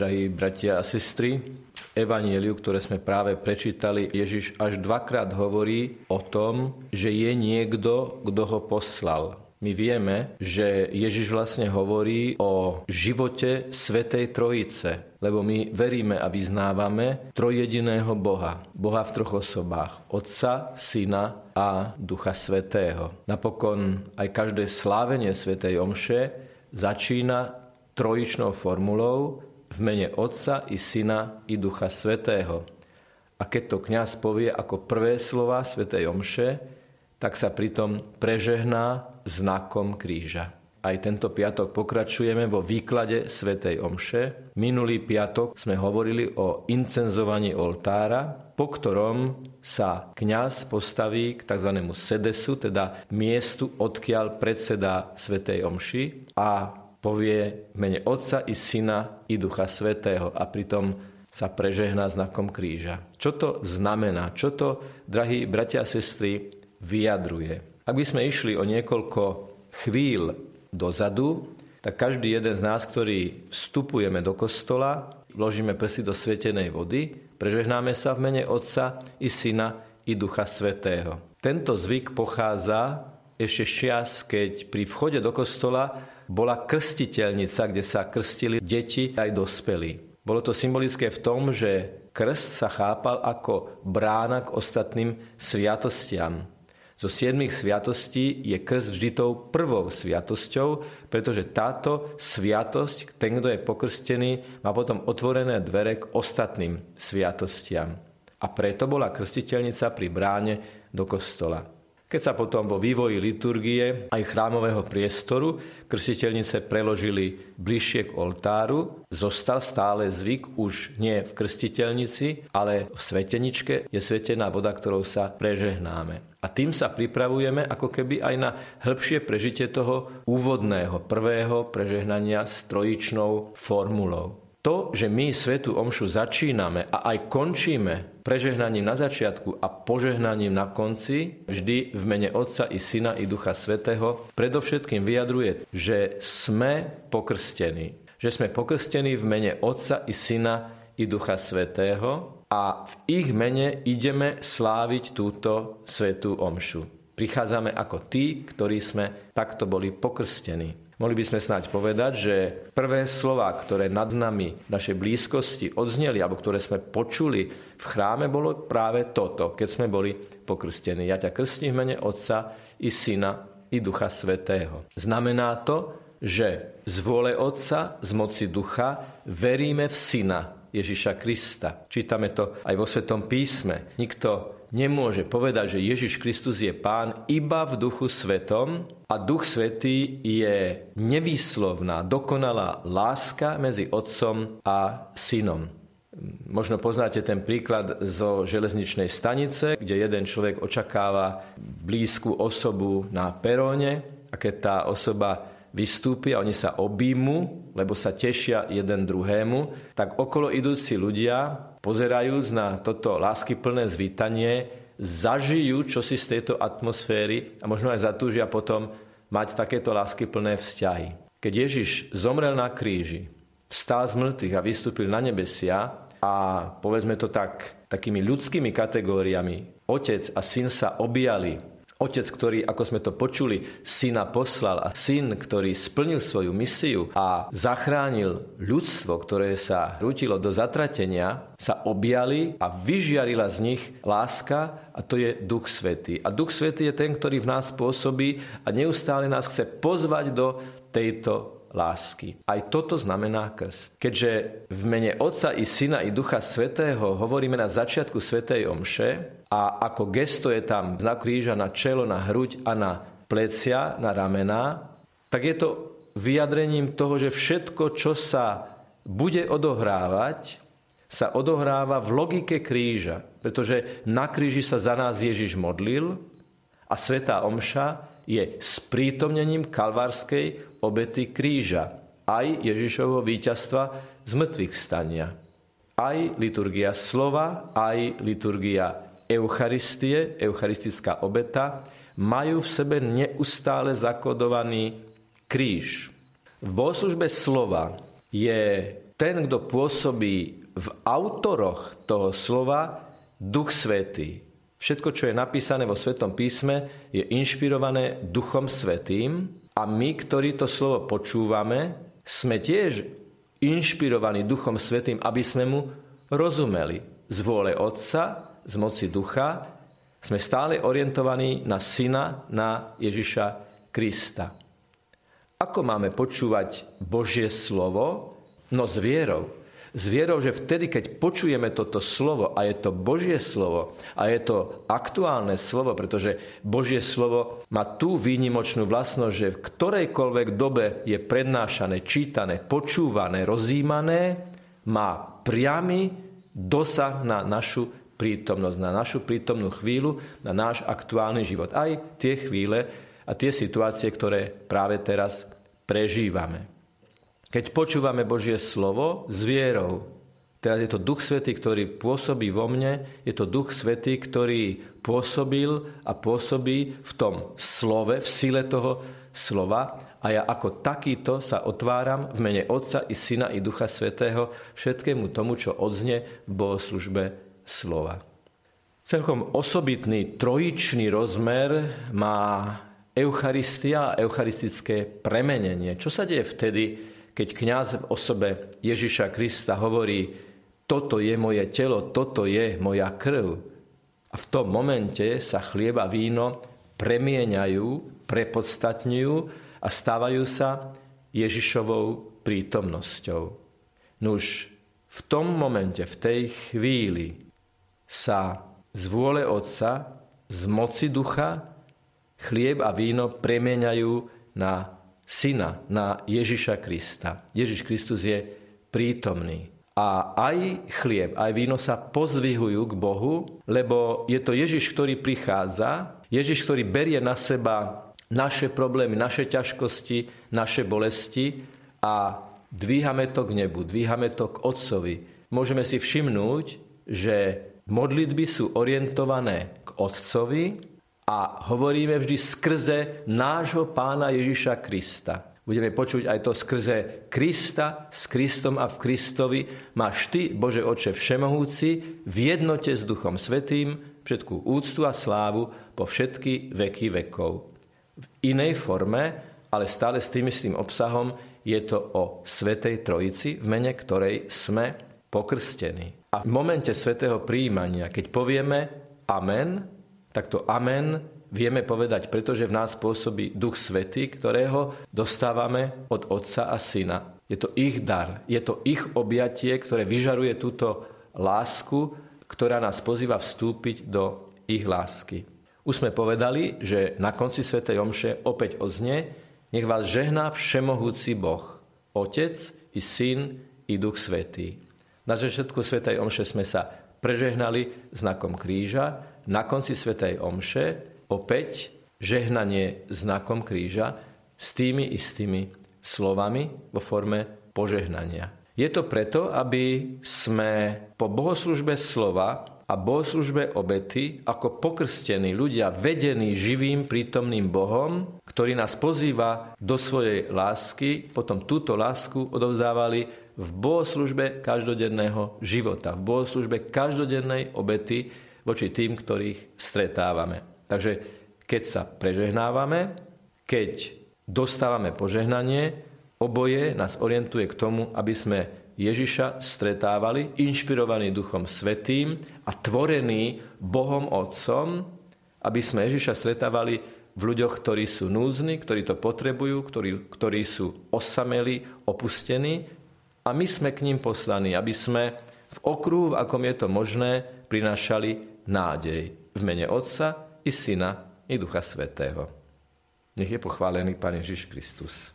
Drahí bratia a sestry, Evanieliu, ktoré sme práve prečítali, Ježiš až dvakrát hovorí o tom, že je niekto, kto ho poslal. My vieme, že Ježiš vlastne hovorí o živote Svetej Trojice, lebo my veríme a vyznávame trojjediného Boha. Boha v troch osobách. Otca, Syna a Ducha Svetého. Napokon aj každé slávenie Svetej Omše začína trojičnou formulou v mene Otca i Syna i Ducha Svetého. A keď to kňaz povie ako prvé slova Svetej Omše, tak sa pritom prežehná znakom kríža. Aj tento piatok pokračujeme vo výklade svätej Omše. Minulý piatok sme hovorili o incenzovaní oltára, po ktorom sa kňaz postaví k tzv. sedesu, teda miestu, odkiaľ predseda svätej Omši a povie mene Otca i Syna i Ducha Svetého a pritom sa prežehná znakom kríža. Čo to znamená? Čo to, drahí bratia a sestry, vyjadruje. Ak by sme išli o niekoľko chvíľ dozadu, tak každý jeden z nás, ktorý vstupujeme do kostola, vložíme prsty do svetenej vody, prežehnáme sa v mene Otca i Syna i Ducha Svetého. Tento zvyk pochádza ešte z čias, keď pri vchode do kostola bola krstiteľnica, kde sa krstili deti aj dospelí. Bolo to symbolické v tom, že krst sa chápal ako brána k ostatným sviatostiam. Zo siedmých sviatostí je krst vždy tou prvou sviatosťou, pretože táto sviatosť, ten, kto je pokrstený, má potom otvorené dvere k ostatným sviatostiam. A preto bola krstiteľnica pri bráne do kostola. Keď sa potom vo vývoji liturgie aj chrámového priestoru krstiteľnice preložili bližšie k oltáru, zostal stále zvyk už nie v krstiteľnici, ale v sveteničke je svetená voda, ktorou sa prežehnáme. A tým sa pripravujeme ako keby aj na hĺbšie prežitie toho úvodného, prvého prežehnania s trojičnou formulou. To, že my Svetu Omšu začíname a aj končíme prežehnaním na začiatku a požehnaním na konci, vždy v mene Otca i Syna i Ducha Svetého, predovšetkým vyjadruje, že sme pokrstení. Že sme pokrstení v mene Otca i Syna i Ducha Svetého a v ich mene ideme sláviť túto Svetú Omšu. Prichádzame ako tí, ktorí sme takto boli pokrstení. Mohli by sme snáď povedať, že prvé slova, ktoré nad nami v našej blízkosti odzneli, alebo ktoré sme počuli v chráme, bolo práve toto, keď sme boli pokrstení. Ja ťa krstím v mene Otca i Syna i Ducha Svetého. Znamená to, že z vôle Otca, z moci Ducha veríme v Syna Ježiša Krista. Čítame to aj vo Svetom písme. Nikto nemôže povedať, že Ježiš Kristus je pán iba v duchu svetom a duch svetý je nevýslovná, dokonalá láska medzi otcom a synom. Možno poznáte ten príklad zo železničnej stanice, kde jeden človek očakáva blízku osobu na peróne a keď tá osoba vystúpi a oni sa objímu, lebo sa tešia jeden druhému, tak okolo idúci ľudia pozerajúc na toto láskyplné zvítanie, zažijú čosi z tejto atmosféry a možno aj zatúžia potom mať takéto láskyplné vzťahy. Keď Ježiš zomrel na kríži, vstal z mŕtvych a vystúpil na nebesia a povedzme to tak, takými ľudskými kategóriami, otec a syn sa objali Otec, ktorý, ako sme to počuli, syna poslal a syn, ktorý splnil svoju misiu a zachránil ľudstvo, ktoré sa rútilo do zatratenia, sa objali a vyžiarila z nich láska a to je Duch Svetý. A Duch Svetý je ten, ktorý v nás pôsobí a neustále nás chce pozvať do tejto lásky. Aj toto znamená krst. Keďže v mene Otca i Syna i Ducha Svetého hovoríme na začiatku Svetej Omše, a ako gesto je tam znak kríža na čelo, na hruď a na plecia, na ramená, tak je to vyjadrením toho, že všetko, čo sa bude odohrávať, sa odohráva v logike kríža. Pretože na kríži sa za nás Ježiš modlil a Svetá Omša je sprítomnením kalvárskej obety kríža. Aj Ježišovho víťazstva z mŕtvych vstania. Aj liturgia slova, aj liturgia Eucharistie, eucharistická obeta, majú v sebe neustále zakodovaný kríž. V bohoslužbe slova je ten, kto pôsobí v autoroch toho slova, Duch Svetý. Všetko, čo je napísané vo Svetom písme, je inšpirované Duchom Svetým a my, ktorí to slovo počúvame, sme tiež inšpirovaní Duchom Svetým, aby sme mu rozumeli. Z vôle Otca, z moci Ducha, sme stále orientovaní na Syna, na Ježiša Krista. Ako máme počúvať Božie slovo? No s vierou. S vierou, že vtedy, keď počujeme toto slovo, a je to Božie slovo, a je to aktuálne slovo, pretože Božie slovo má tú výnimočnú vlastnosť, že v ktorejkoľvek dobe je prednášané, čítané, počúvané, rozímané, má priamy dosah na našu prítomnosť, na našu prítomnú chvíľu, na náš aktuálny život. Aj tie chvíle a tie situácie, ktoré práve teraz prežívame. Keď počúvame Božie slovo s vierou, teraz je to Duch Svetý, ktorý pôsobí vo mne, je to Duch Svetý, ktorý pôsobil a pôsobí v tom slove, v sile toho slova a ja ako takýto sa otváram v mene Otca i Syna i Ducha Svetého všetkému tomu, čo odzne v bohoslužbe slova. Celkom osobitný trojičný rozmer má Eucharistia a eucharistické premenenie. Čo sa deje vtedy, keď kňaz v osobe Ježiša Krista hovorí, toto je moje telo, toto je moja krv. A v tom momente sa chlieba víno premieňajú, prepodstatňujú a stávajú sa Ježišovou prítomnosťou. Nuž, v tom momente, v tej chvíli sa z vôle Otca, z moci ducha, chlieb a víno premieňajú na syna, na Ježiša Krista. Ježiš Kristus je prítomný. A aj chlieb, aj víno sa pozvihujú k Bohu, lebo je to Ježiš, ktorý prichádza, Ježiš, ktorý berie na seba naše problémy, naše ťažkosti, naše bolesti a dvíhame to k nebu, dvíhame to k Otcovi. Môžeme si všimnúť, že modlitby sú orientované k Otcovi a hovoríme vždy skrze nášho pána Ježiša Krista. Budeme počuť aj to skrze Krista, s Kristom a v Kristovi. Máš ty, Bože Oče Všemohúci, v jednote s Duchom Svetým, všetkú úctu a slávu po všetky veky vekov. V inej forme, ale stále s tým istým obsahom, je to o Svetej Trojici, v mene ktorej sme pokrstení. A v momente svetého príjmania, keď povieme Amen, tak to amen vieme povedať, pretože v nás pôsobí Duch Svetý, ktorého dostávame od Otca a Syna. Je to ich dar, je to ich objatie, ktoré vyžaruje túto lásku, ktorá nás pozýva vstúpiť do ich lásky. Už sme povedali, že na konci Svetej Omše opäť oznie, nech vás žehná všemohúci Boh, Otec i Syn i Duch Svetý. Na všetku Svetej Omše sme sa prežehnali znakom kríža, na konci Svetej Omše opäť žehnanie znakom kríža s tými istými slovami vo forme požehnania. Je to preto, aby sme po bohoslužbe slova a bohoslužbe obety ako pokrstení ľudia vedení živým prítomným Bohom, ktorý nás pozýva do svojej lásky, potom túto lásku odovzdávali v bohoslužbe každodenného života, v bohoslužbe každodennej obety, voči tým, ktorých stretávame. Takže keď sa prežehnávame, keď dostávame požehnanie, oboje nás orientuje k tomu, aby sme Ježiša stretávali, inšpirovaní Duchom Svetým a tvorení Bohom Otcom, aby sme Ježiša stretávali v ľuďoch, ktorí sú núdzni, ktorí to potrebujú, ktorí, ktorí sú osameli, opustení a my sme k ním poslaní, aby sme v okruhu, v akom je to možné, prinášali nádej v mene Otca i Syna i Ducha Svetého. Nech je pochválený Pán Ježiš Kristus.